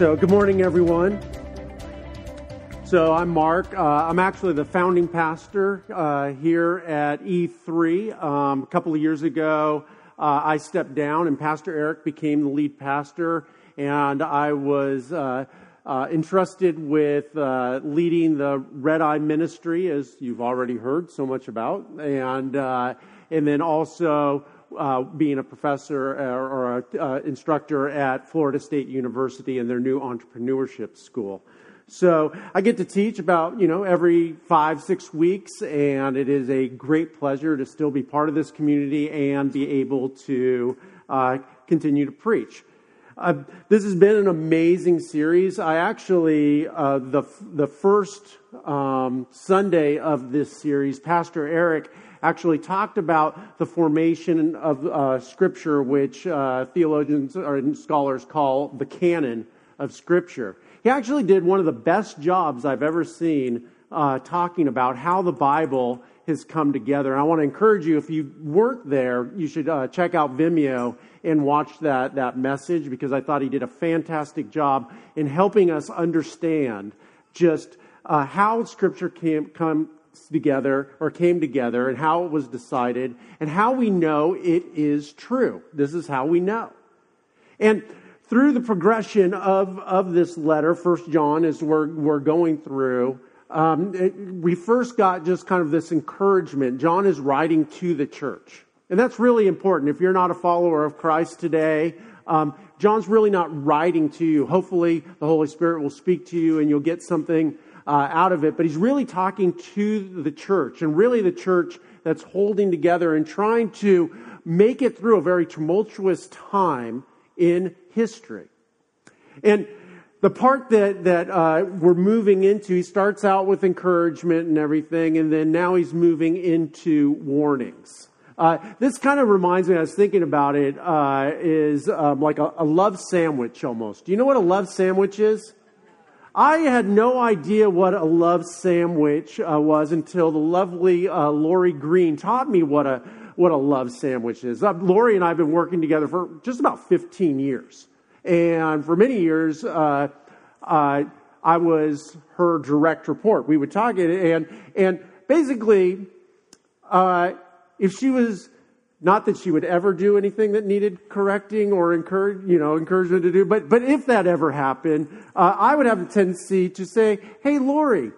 So, good morning, everyone. So, I'm Mark. Uh, I'm actually the founding pastor uh, here at E3. Um, a couple of years ago, uh, I stepped down, and Pastor Eric became the lead pastor, and I was uh, uh, entrusted with uh, leading the Red Eye Ministry, as you've already heard so much about, and and then also uh, being a professor or, an uh, instructor at Florida State University and their new entrepreneurship school. So I get to teach about, you know, every five, six weeks, and it is a great pleasure to still be part of this community and be able to uh, continue to preach. Uh, this has been an amazing series. I actually, uh, the, the first um, Sunday of this series, Pastor Eric actually talked about the formation of uh, Scripture, which uh, theologians or scholars call the canon of Scripture. He actually did one of the best jobs I've ever seen uh, talking about how the Bible has come together. And I want to encourage you, if you weren't there, you should uh, check out Vimeo and watch that, that message because I thought he did a fantastic job in helping us understand just uh, how Scripture came, come, together or came together and how it was decided and how we know it is true. This is how we know. And through the progression of, of this letter, First John, as we're, we're going through, um, it, we first got just kind of this encouragement. John is writing to the church. And that's really important. If you're not a follower of Christ today, um, John's really not writing to you. Hopefully, the Holy Spirit will speak to you and you'll get something uh, out of it, but he's really talking to the church and really the church that's holding together and trying to make it through a very tumultuous time in history. And the part that, that uh, we're moving into, he starts out with encouragement and everything, and then now he's moving into warnings. Uh, this kind of reminds me, I was thinking about it, uh, is um, like a, a love sandwich almost. Do you know what a love sandwich is? I had no idea what a love sandwich uh, was until the lovely uh, Lori Green taught me what a what a love sandwich is. Uh, Lori and I have been working together for just about 15 years, and for many years, uh, uh, I was her direct report. We would talk, and and basically, uh, if she was not that she would ever do anything that needed correcting or encourage, you know, encouragement to do, but, but if that ever happened, uh, I would have a tendency to say, hey, Lori,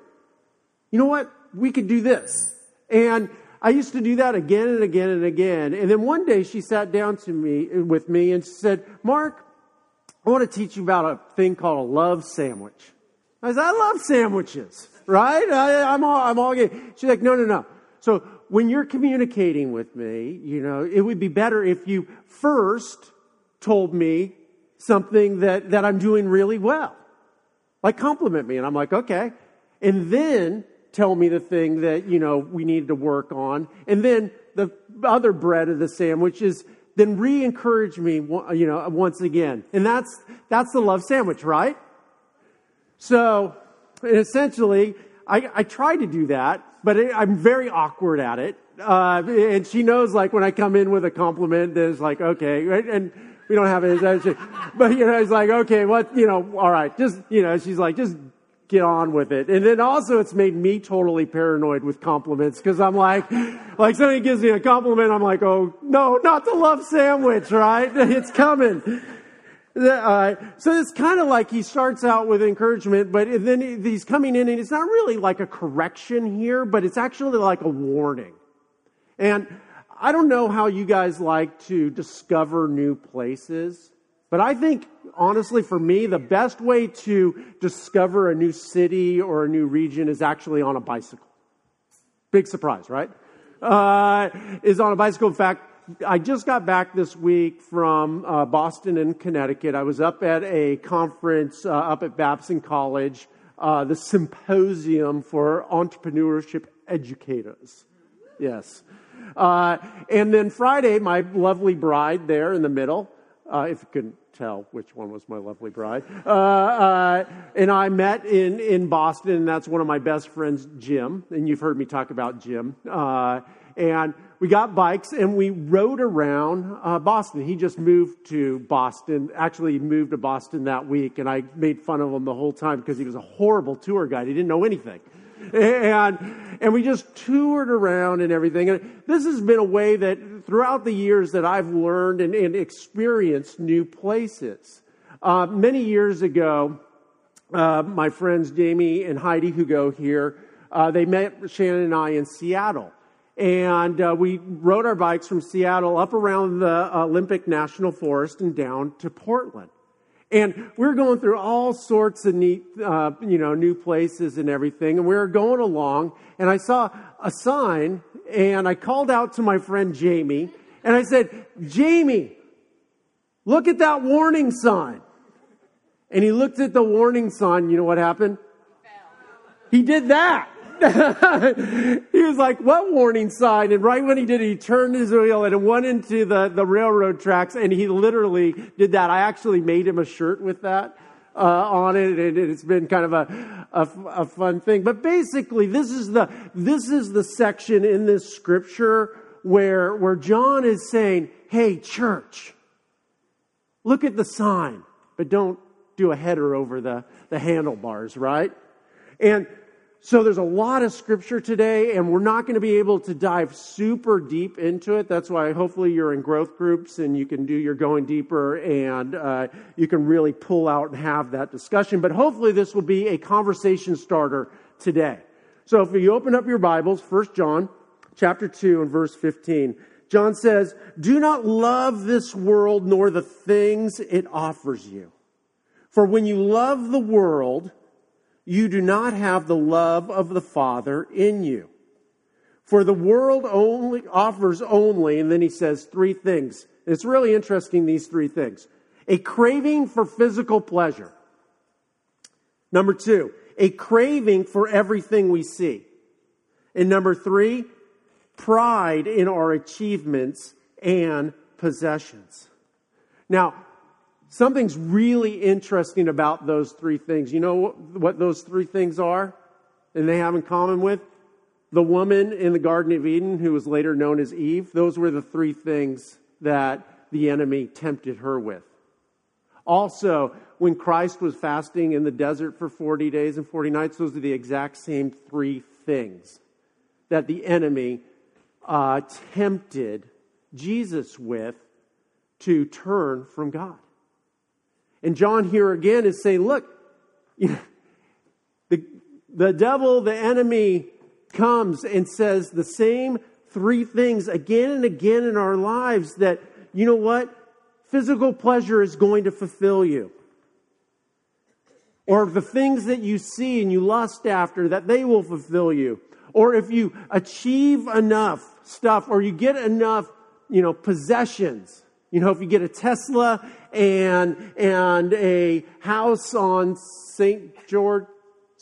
you know what? We could do this. And I used to do that again and again and again. And then one day she sat down to me with me and she said, Mark, I want to teach you about a thing called a love sandwich. I said, I love sandwiches, right? I, am all, I'm all game. She's like, no, no, no. So when you're communicating with me, you know, it would be better if you first told me something that, that I'm doing really well. Like compliment me. And I'm like, okay. And then tell me the thing that, you know, we need to work on. And then the other bread of the sandwich is then re-encourage me, you know, once again. And that's, that's the love sandwich, right? So essentially, I, I try to do that, but it, I'm very awkward at it. Uh, and she knows, like, when I come in with a compliment, there's like, okay, right? And we don't have it. But, you know, it's like, okay, what, you know, all right, just, you know, she's like, just get on with it. And then also it's made me totally paranoid with compliments because I'm like, like somebody gives me a compliment, I'm like, oh, no, not the love sandwich, right? It's coming. Uh, so it's kind of like he starts out with encouragement, but then he's coming in and it's not really like a correction here, but it's actually like a warning. And I don't know how you guys like to discover new places, but I think, honestly, for me, the best way to discover a new city or a new region is actually on a bicycle. Big surprise, right? Uh, is on a bicycle. In fact, I just got back this week from uh, Boston and Connecticut. I was up at a conference uh, up at Babson College, uh, the Symposium for Entrepreneurship Educators. Yes. Uh, and then Friday, my lovely bride there in the middle, uh, if you couldn't tell which one was my lovely bride, uh, and I met in, in Boston, and that's one of my best friends, Jim. And you've heard me talk about Jim. and we got bikes and we rode around uh, Boston. He just moved to Boston. Actually, he moved to Boston that week, and I made fun of him the whole time because he was a horrible tour guide. He didn't know anything. And, and we just toured around and everything. And this has been a way that throughout the years that I've learned and, and experienced new places. Uh, many years ago, uh, my friends Jamie and Heidi, who go here, uh, they met Shannon and I in Seattle. And uh, we rode our bikes from Seattle up around the Olympic National Forest and down to Portland. And we are going through all sorts of neat, uh, you know, new places and everything. And we were going along, and I saw a sign, and I called out to my friend Jamie, and I said, Jamie, look at that warning sign. And he looked at the warning sign. You know what happened? He did that. he was like, what warning sign? And right when he did he turned his wheel and it went into the, the railroad tracks and he literally did that. I actually made him a shirt with that. Uh, on it, and it's been kind of a, a, a fun thing. But basically, this is the this is the section in this scripture where where John is saying, "Hey, church, look at the sign, but don't do a header over the the handlebars, right?" And so there's a lot of scripture today, and we're not going to be able to dive super deep into it. That's why hopefully you're in growth groups and you can do your going deeper and uh, you can really pull out and have that discussion. But hopefully this will be a conversation starter today. So if you open up your Bibles, 1 John chapter 2 and verse 15, John says, Do not love this world nor the things it offers you. For when you love the world, you do not have the love of the Father in you. For the world only offers only, and then he says three things. It's really interesting, these three things. A craving for physical pleasure. Number two, a craving for everything we see. And number three, pride in our achievements and possessions. Now, Something's really interesting about those three things. You know what those three things are? And they have in common with? The woman in the Garden of Eden, who was later known as Eve, those were the three things that the enemy tempted her with. Also, when Christ was fasting in the desert for 40 days and 40 nights, those are the exact same three things that the enemy uh, tempted Jesus with to turn from God. And John here again is saying, look, the, the devil, the enemy, comes and says the same three things again and again in our lives that, you know what? Physical pleasure is going to fulfill you. Or the things that you see and you lust after, that they will fulfill you. Or if you achieve enough stuff or you get enough, you know, possessions, you know, if you get a Tesla and, and a house on St. George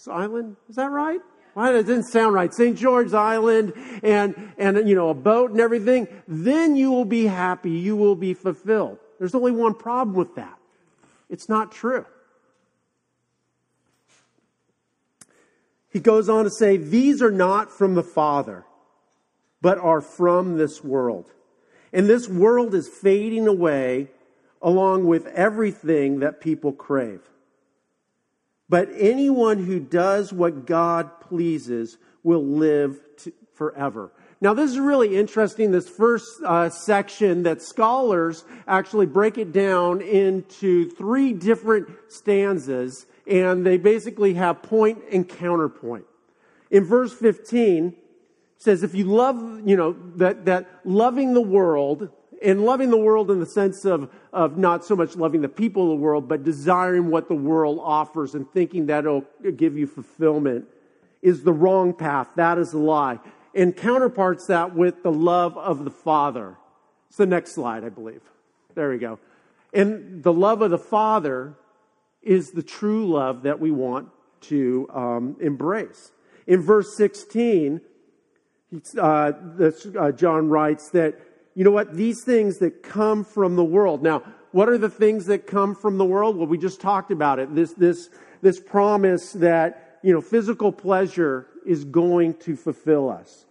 Island, is that right? Why that didn't sound right. St. George Island and, and, you know, a boat and everything, then you will be happy. You will be fulfilled. There's only one problem with that. It's not true. He goes on to say, These are not from the Father, but are from this world. And this world is fading away along with everything that people crave. But anyone who does what God pleases will live forever. Now, this is really interesting. This first uh, section that scholars actually break it down into three different stanzas, and they basically have point and counterpoint. In verse 15, says if you love, you know, that, that loving the world, and loving the world in the sense of, of not so much loving the people of the world, but desiring what the world offers and thinking that it'll give you fulfillment is the wrong path. That is a lie. And counterparts that with the love of the Father. It's the next slide, I believe. There we go. And the love of the Father is the true love that we want to um, embrace. In verse 16, uh, this, uh, John writes that, you know what, these things that come from the world. Now, what are the things that come from the world? Well, we just talked about it. This, this, this promise that, you know, physical pleasure is going to fulfill us.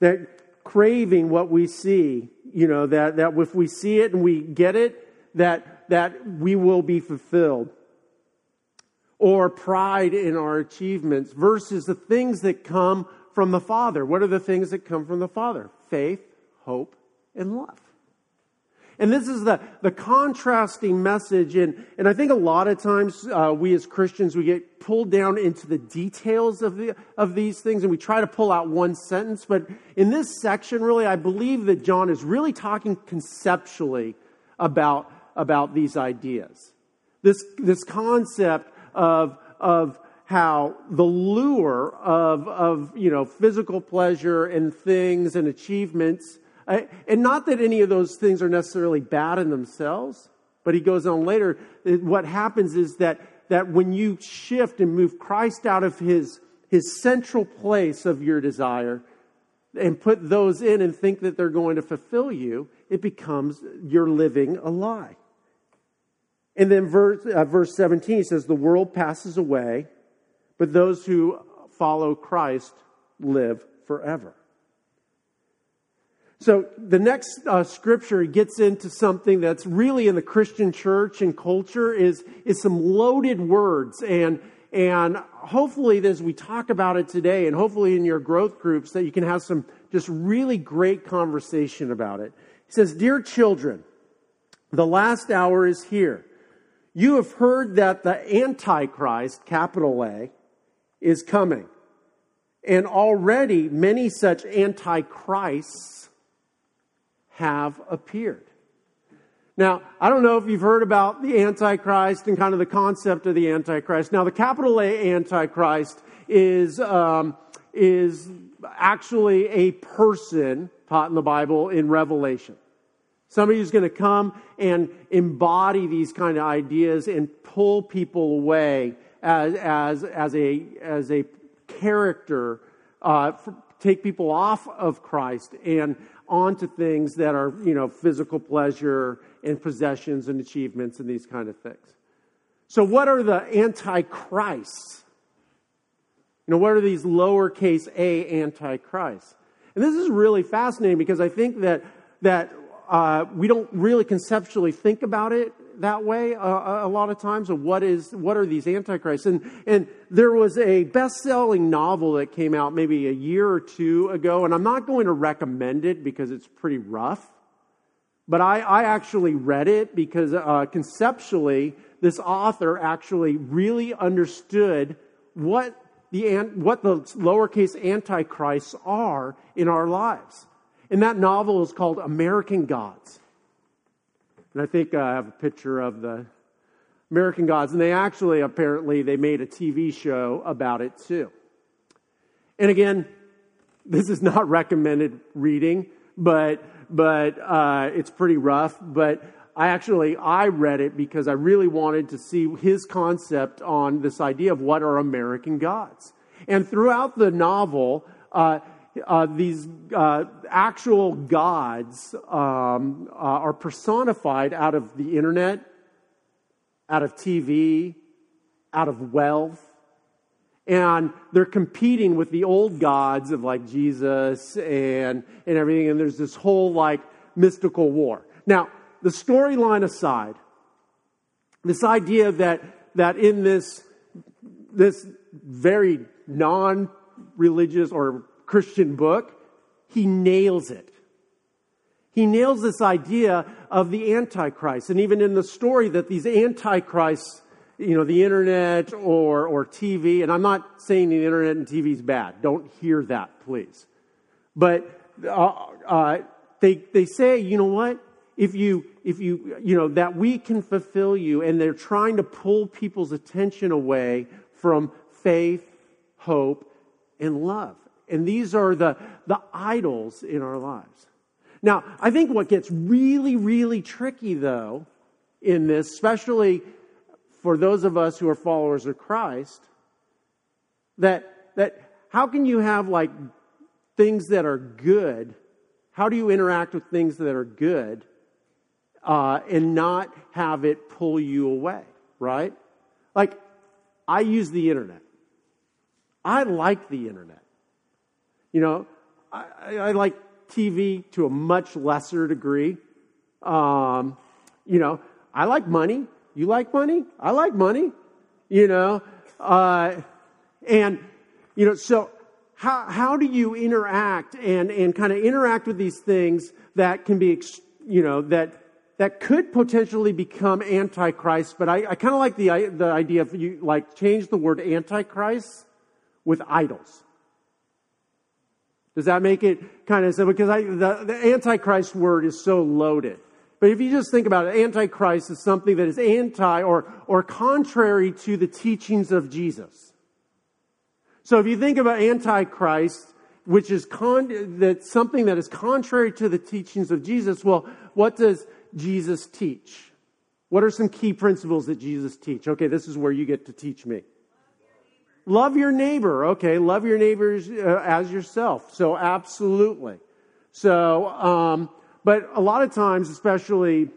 That craving what we see, you know, that, that if we see it and we get it, that, that we will be fulfilled. Or pride in our achievements versus the things that come from the Father. What are the things that come from the Father? Faith, hope, and love. And this is the, the contrasting message. And, and I think a lot of times uh, we as Christians, we get pulled down into the details of, the, of these things and we try to pull out one sentence. But in this section, really, I believe that John is really talking conceptually about, about these ideas. This, this concept of, of how the lure of, of you know, physical pleasure and things and achievements and not that any of those things are necessarily bad in themselves, but he goes on later. What happens is that, that when you shift and move Christ out of his, his central place of your desire and put those in and think that they're going to fulfill you, it becomes you're living a lie. And then verse, uh, verse 17 says, The world passes away, but those who follow Christ live forever. So the next uh, scripture gets into something that's really in the Christian church and culture is, is some loaded words. And, and hopefully as we talk about it today and hopefully in your growth groups that you can have some just really great conversation about it. He says, Dear children, the last hour is here. You have heard that the Antichrist, capital A, is coming. And already many such antichrists have appeared. Now, I don't know if you've heard about the Antichrist and kind of the concept of the Antichrist. Now, the capital A Antichrist is, um, is actually a person taught in the Bible in Revelation. Somebody who's going to come and embody these kind of ideas and pull people away as, as, as, a, as a character, uh, take people off of Christ and onto things that are, you know, physical pleasure and possessions and achievements and these kind of things. So, what are the antichrists? You know, what are these lowercase a antichrists? And this is really fascinating because I think that that uh, we don't really conceptually think about it that way uh, a lot of times of what is what are these antichrists? And and there was a best-selling novel that came out maybe a year or two ago and i'm not going to recommend it because it's pretty rough but i, I actually read it because uh, conceptually this author actually really understood what the what the lowercase antichrists are in our lives. And that novel is called american gods and I think uh, I have a picture of the American Gods. And they actually, apparently, they made a TV show about it too. And again, this is not recommended reading, but but uh, it's pretty rough. But I actually I read it because I really wanted to see his concept on this idea of what are American gods. And throughout the novel, uh, uh, these uh, actual gods um, uh, are personified out of the internet, out of TV, out of wealth. And they're competing with the old gods of like Jesus and, and everything. And there's this whole like mystical war. Now, the storyline aside, this idea that, that in this, this very non religious or Christian book, he nails it. He nails this idea of the Antichrist. And even in the story that these Antichrists, you know, the internet or, or TV, and I'm not saying the internet and TV is bad. Don't hear that, please. But uh, uh, they, they say, you know what? If you, if you, you know, that we can fulfill you, and they're trying to pull people's attention away from faith, hope, and love. And these are the, the idols in our lives. Now, I think what gets really, really tricky, though, in this, especially for those of us who are followers of Christ, that, that how can you have like things that are good? How do you interact with things that are good uh, and not have it pull you away, right? Like, I use the internet. I like the internet. You know, I, I like TV to a much lesser degree. Um, you know, I like money. You like money? I like money. You know, uh, and you know, so how how do you interact and and kind of interact with these things that can be, you know, that that could potentially become antichrist? But I, I kind of like the the idea of you like change the word antichrist with idols. Does that make it kind of simple? Because I, the, the antichrist word is so loaded. But if you just think about it, Antichrist is something that is anti or, or contrary to the teachings of Jesus. So if you think about Antichrist, which is con- that something that is contrary to the teachings of Jesus, well, what does Jesus teach? What are some key principles that Jesus teach? Okay, this is where you get to teach me. Love your neighbor. Okay, love your neighbors uh, as yourself. So absolutely. So, um, but a lot of times, especially,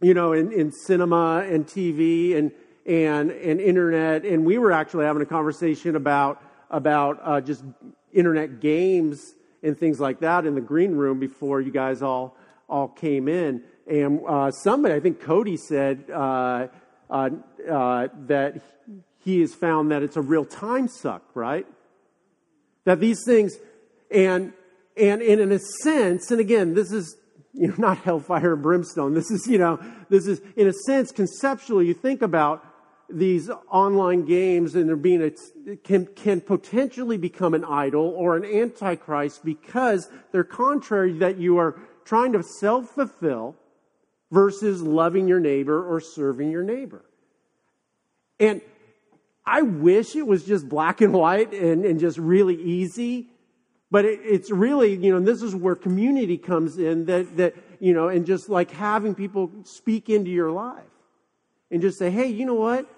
you know, in, in cinema and TV and, and, and internet, and we were actually having a conversation about, about uh, just internet games and things like that in the green room before you guys all, all came in. And uh, somebody, I think Cody said uh, uh, uh that he has found that it's a real time suck, right? That these things, and and, and in a sense, and again, this is you know, not hellfire and brimstone. This is, you know, this is, in a sense, conceptually, you think about these online games and they're being, a, can, can potentially become an idol or an antichrist because they're contrary that you are trying to self fulfill versus loving your neighbor or serving your neighbor. And I wish it was just black and white and, and just really easy. But it, it's really, you know, this is where community comes in that, that, you know, and just like having people speak into your life and just say, hey, you know what?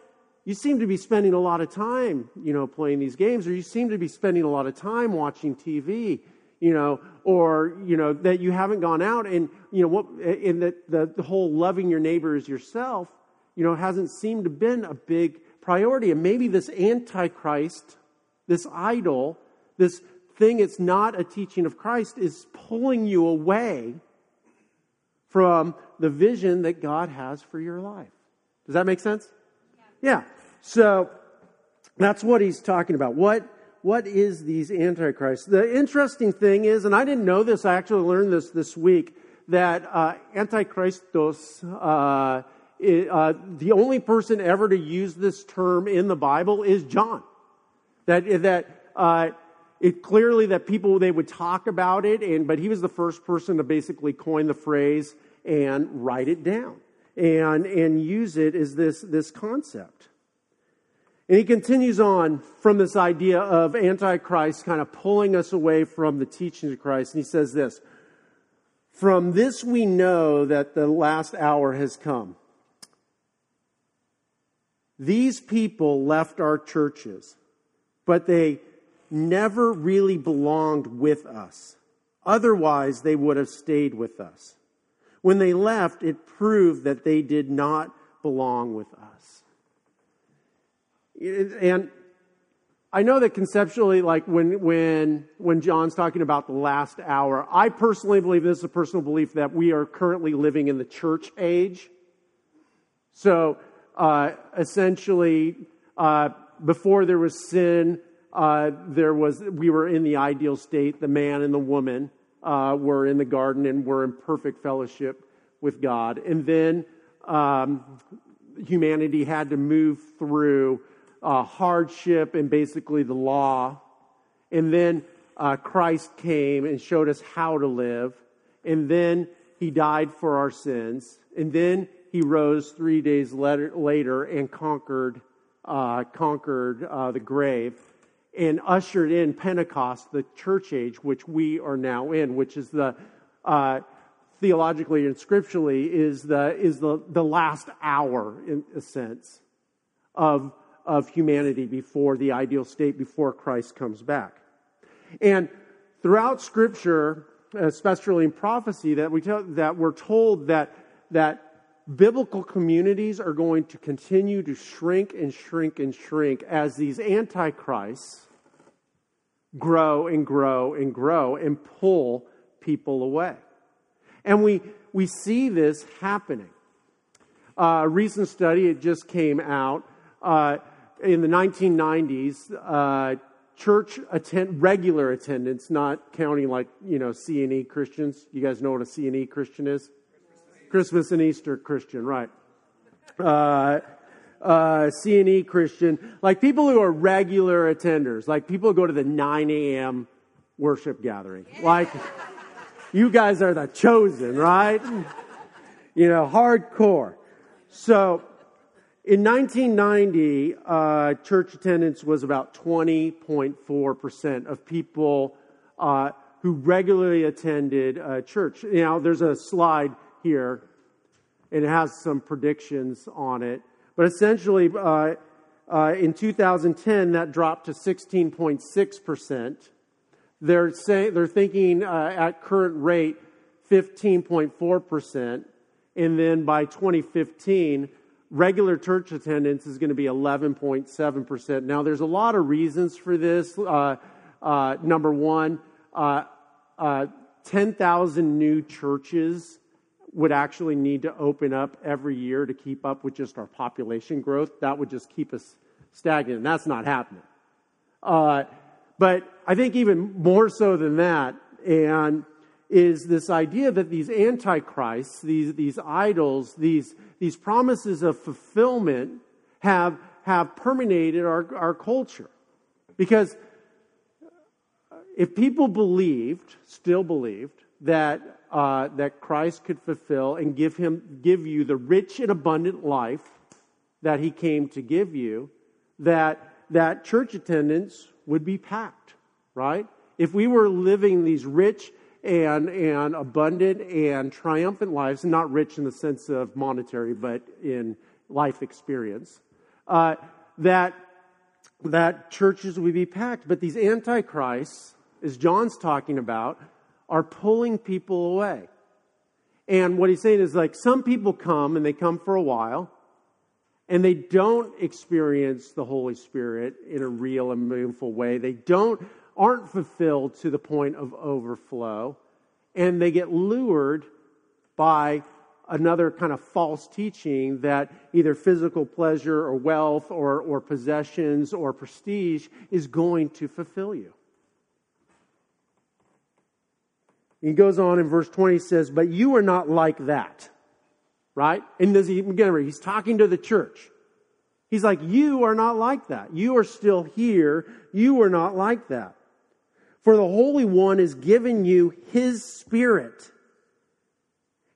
You seem to be spending a lot of time, you know, playing these games, or you seem to be spending a lot of time watching TV, you know, or, you know, that you haven't gone out and, you know, what, and that the, the whole loving your neighbor as yourself, you know, hasn't seemed to been a big priority. And maybe this antichrist, this idol, this thing it's not a teaching of Christ is pulling you away from the vision that God has for your life. Does that make sense? Yeah. yeah. So that's what he's talking about. What what is these antichrists? The interesting thing is, and I didn't know this, I actually learned this this week, that uh, antichristos, uh, uh, the only person ever to use this term in the Bible is John. That, that uh, it clearly that people they would talk about it and but he was the first person to basically coin the phrase and write it down and and use it as this this concept. And he continues on from this idea of antichrist kind of pulling us away from the teachings of christ. And he says this from this we know that the last hour has come these people left our churches but they never really belonged with us. Otherwise, they would have stayed with us. When they left, it proved that they did not belong with us. And I know that conceptually, like when, when, when John's talking about the last hour, I personally believe this is a personal belief that we are currently living in the church age. So, uh, essentially, uh, before there was sin, uh, there was we were in the ideal state. The man and the woman uh, were in the garden and were in perfect fellowship with God. And then um, humanity had to move through uh, hardship and basically the law. And then uh, Christ came and showed us how to live. And then he died for our sins. And then he rose three days later and conquered, uh, conquered uh, the grave and ushered in Pentecost, the church age, which we are now in, which is the uh, theologically and scripturally is the is the, the last hour in a sense of of humanity before the ideal state before Christ comes back. And throughout scripture, especially in prophecy, that we tell, that we're told that that biblical communities are going to continue to shrink and shrink and shrink as these antichrists grow and grow and grow and pull people away. And we, we see this happening. Uh, a recent study, it just came out. Uh, in the 1990s, uh, church attend, regular attendance, not counting like, you know, C&E Christians. You guys know what a C&E Christian is? Christmas and Easter Christian, right. Uh, uh, C&E Christian, like people who are regular attenders, like people who go to the 9 a.m. worship gathering. Like, you guys are the chosen, right? You know, hardcore. So, in 1990, uh, church attendance was about 20.4% of people uh, who regularly attended uh, church. Now, there's a slide here, and it has some predictions on it. But essentially, uh, uh, in 2010, that dropped to 16.6%. They're, say, they're thinking uh, at current rate 15.4%. And then by 2015, regular church attendance is going to be 11.7%. Now, there's a lot of reasons for this. Uh, uh, number one, uh, uh 10,000 new churches would actually need to open up every year to keep up with just our population growth. That would just keep us stagnant, and that's not happening. Uh, but I think even more so than that, and is this idea that these antichrists, these, these idols, these, these promises of fulfillment have, have permeated our, our culture. Because if people believed, still believed, that, uh, that Christ could fulfill and give, him, give you the rich and abundant life that he came to give you, that, that church attendance would be packed, right? If we were living these rich and, and abundant and triumphant lives, not rich in the sense of monetary, but in life experience, uh, that, that churches would be packed. But these antichrists, as John's talking about, are pulling people away. And what he's saying is like some people come and they come for a while and they don't experience the Holy Spirit in a real and meaningful way. They don't aren't fulfilled to the point of overflow, and they get lured by another kind of false teaching that either physical pleasure or wealth or, or possessions or prestige is going to fulfill you. He goes on in verse 20, says, But you are not like that. Right? And does he, again, he's talking to the church. He's like, You are not like that. You are still here. You are not like that. For the Holy One is giving you His Spirit,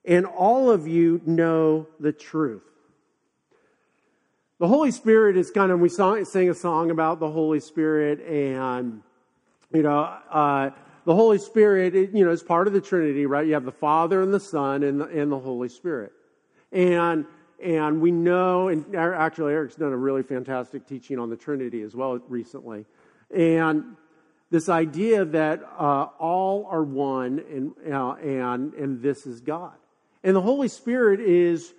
and all of you know the truth. The Holy Spirit is kind of, we sang a song about the Holy Spirit, and, you know, uh, the Holy Spirit, you know, is part of the Trinity, right? You have the Father and the Son and the, and the Holy Spirit. And, and we know, and actually Eric's done a really fantastic teaching on the Trinity as well recently. And this idea that uh, all are one and, uh, and, and this is God. And the Holy Spirit is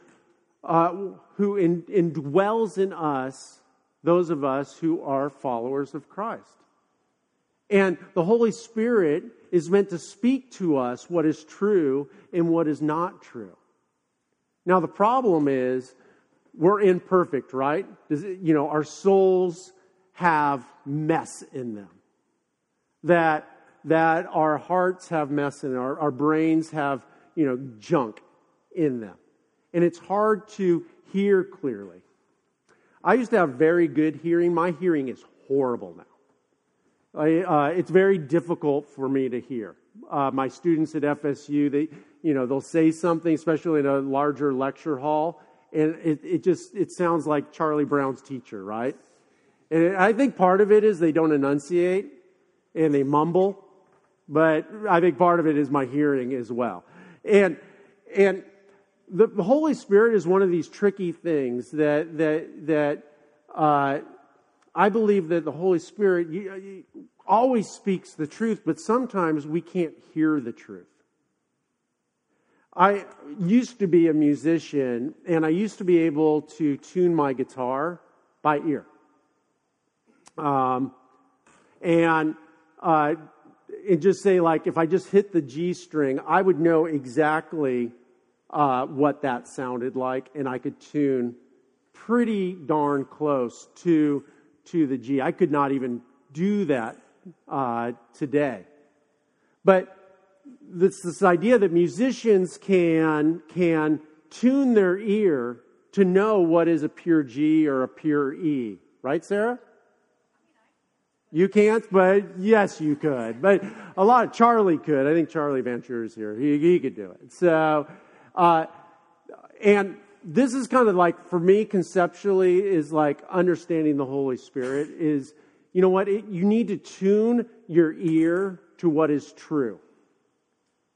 uh, who in, indwells in us, those of us who are followers of Christ. And the Holy Spirit is meant to speak to us what is true and what is not true. Now, the problem is we're imperfect, right? It, you know, our souls have mess in them that, that our hearts have mess in our, our brains have, you know, junk in them. And it's hard to hear clearly. I used to have very good hearing. My hearing is horrible now. I, uh, it's very difficult for me to hear. Uh, my students at FSU, they, you know, they'll say something, especially in a larger lecture hall, and it, it just it sounds like Charlie Brown's teacher, right? And I think part of it is they don't enunciate and they mumble, but I think part of it is my hearing as well. And, and the, Holy Spirit is one of these tricky things that, that, that uh, I believe that the Holy Spirit you, you always speaks the truth, but sometimes we can't hear the truth. I used to be a musician, and I used to be able to tune my guitar by ear. Um, and uh, and just say, like, if I just hit the G string, I would know exactly uh, what that sounded like, and I could tune pretty darn close to, to the G. I could not even do that uh, today. But this, this idea that musicians can, can tune their ear to know what is a pure G or a pure E. Right, Sarah? You can't, but yes, you could. But a lot of Charlie could. I think Charlie Ventura is here. He, he could do it. So, uh, and this is kind of like for me conceptually is like understanding the Holy Spirit is you know what it, you need to tune your ear to what is true.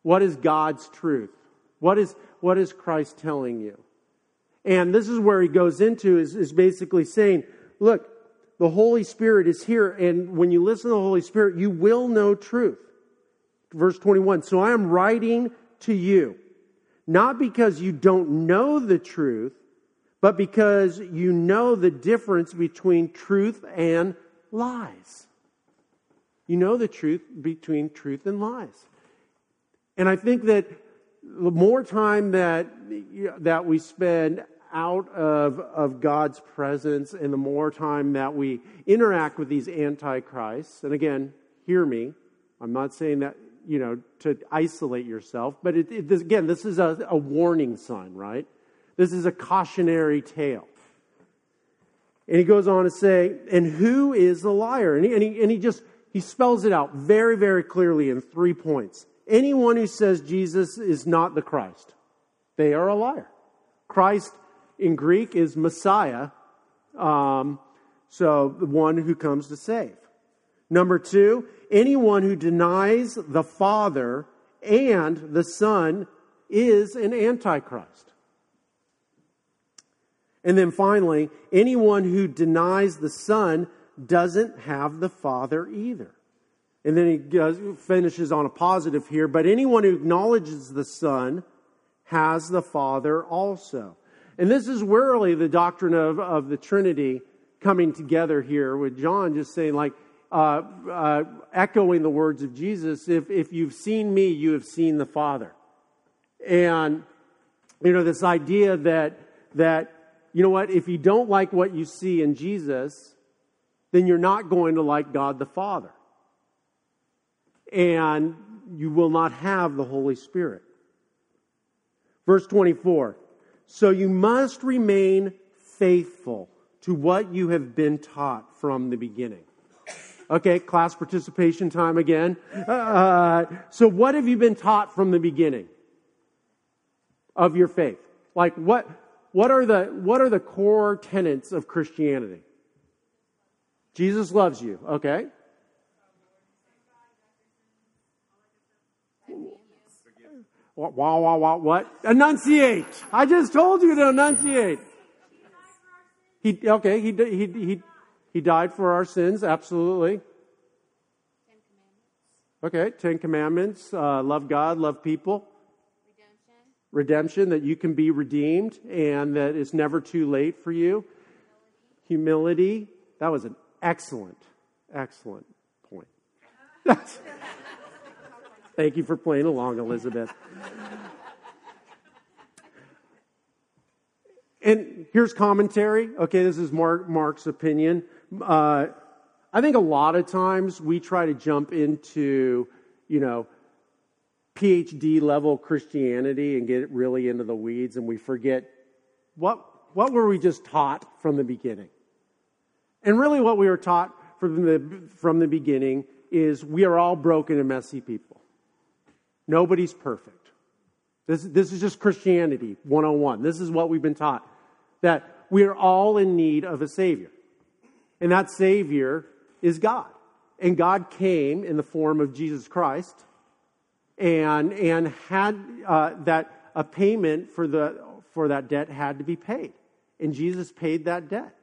What is God's truth? What is what is Christ telling you? And this is where he goes into is, is basically saying, look, the Holy Spirit is here, and when you listen to the Holy Spirit, you will know truth. Verse 21 So I am writing to you, not because you don't know the truth, but because you know the difference between truth and lies. You know the truth between truth and lies. And I think that the more time that, that we spend out of, of God's presence and the more time that we interact with these antichrists, and again, hear me, I'm not saying that, you know, to isolate yourself, but it, it, this, again, this is a, a warning sign, right? This is a cautionary tale. And he goes on to say, and who is the liar? And he, and he, and he just, he spells it out very, very clearly in three points. Anyone who says Jesus is not the Christ, they are a liar. Christ in Greek is Messiah, um, so the one who comes to save. Number two, anyone who denies the Father and the Son is an antichrist. And then finally, anyone who denies the Son doesn't have the Father either. And then he goes, finishes on a positive here, but anyone who acknowledges the Son has the Father also. And this is really the doctrine of, of the Trinity coming together here with John just saying, like, uh, uh, echoing the words of Jesus if, if you've seen me, you have seen the Father. And, you know, this idea that, that, you know what, if you don't like what you see in Jesus, then you're not going to like God the Father. And you will not have the Holy Spirit. Verse 24 so you must remain faithful to what you have been taught from the beginning. Okay, class participation time again. Uh, so, what have you been taught from the beginning of your faith? Like, what, what, are the, what are the core tenets of Christianity? Jesus loves you, okay? What, wow, wow, what? Enunciate. I just told you to enunciate. He, okay, he, he, he, he died for our sins, absolutely. Okay, Ten Commandments. Uh, love God, love people. Redemption. Redemption, that you can be redeemed and that it's never too late for you. Humility. That was an excellent, excellent point. Thank you for playing along, Elizabeth. and here's commentary. Okay, this is Mark, Mark's opinion. Uh, I think a lot of times we try to jump into, you know, PhD level Christianity and get really into the weeds, and we forget what what were we just taught from the beginning. And really, what we were taught from the from the beginning is we are all broken and messy people. Nobody's perfect. This, this is just Christianity 101. This is what we've been taught that we are all in need of a Savior. And that Savior is God. And God came in the form of Jesus Christ and, and had uh, that a payment for, the, for that debt had to be paid. And Jesus paid that debt.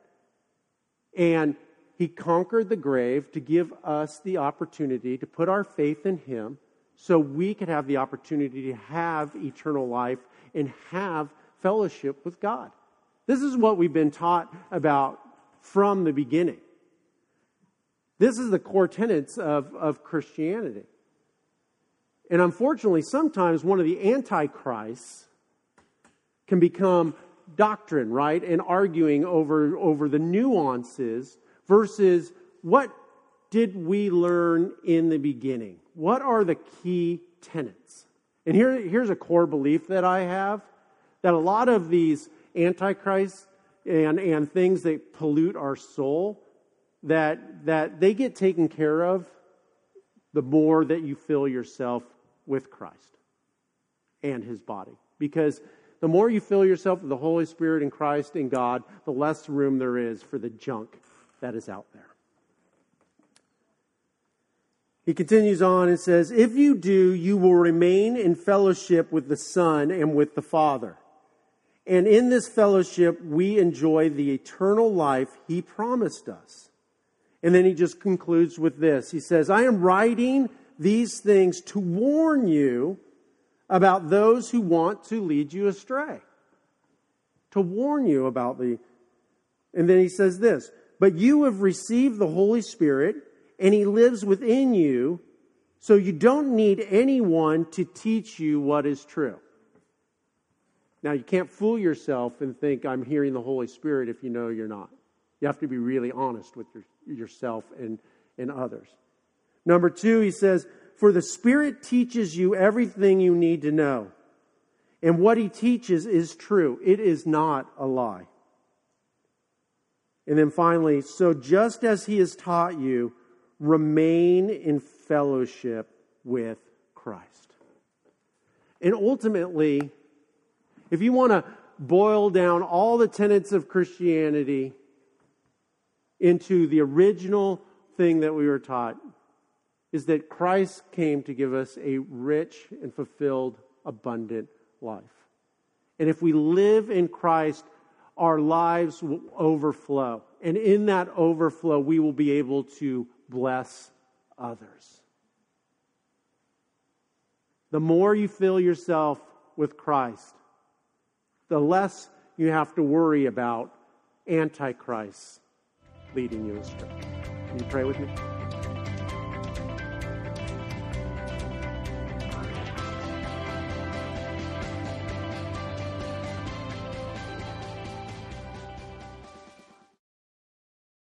And he conquered the grave to give us the opportunity to put our faith in him so we could have the opportunity to have eternal life and have fellowship with God. This is what we've been taught about from the beginning. This is the core tenets of, of Christianity. And unfortunately, sometimes one of the antichrists can become doctrine, right? And arguing over, over the nuances versus what did we learn in the beginning? What are the key tenets? And here, here's a core belief that I have that a lot of these antichrists and, and things that pollute our soul, that, that they get taken care of the more that you fill yourself with Christ and his body. Because the more you fill yourself with the Holy Spirit and Christ and God, the less room there is for the junk that is out there. He continues on and says, If you do, you will remain in fellowship with the Son and with the Father. And in this fellowship, we enjoy the eternal life he promised us. And then he just concludes with this He says, I am writing these things to warn you about those who want to lead you astray. To warn you about the. And then he says this, but you have received the Holy Spirit, and he lives within you, so you don't need anyone to teach you what is true. Now, you can't fool yourself and think, I'm hearing the Holy Spirit if you know you're not. You have to be really honest with your, yourself and, and others. Number two, he says, For the Spirit teaches you everything you need to know. And what he teaches is true, it is not a lie. And then finally, so just as he has taught you, remain in fellowship with Christ. And ultimately, if you want to boil down all the tenets of Christianity into the original thing that we were taught, is that Christ came to give us a rich and fulfilled, abundant life. And if we live in Christ, our lives will overflow. And in that overflow, we will be able to bless others. The more you fill yourself with Christ, the less you have to worry about antichrist leading you astray. Can you pray with me?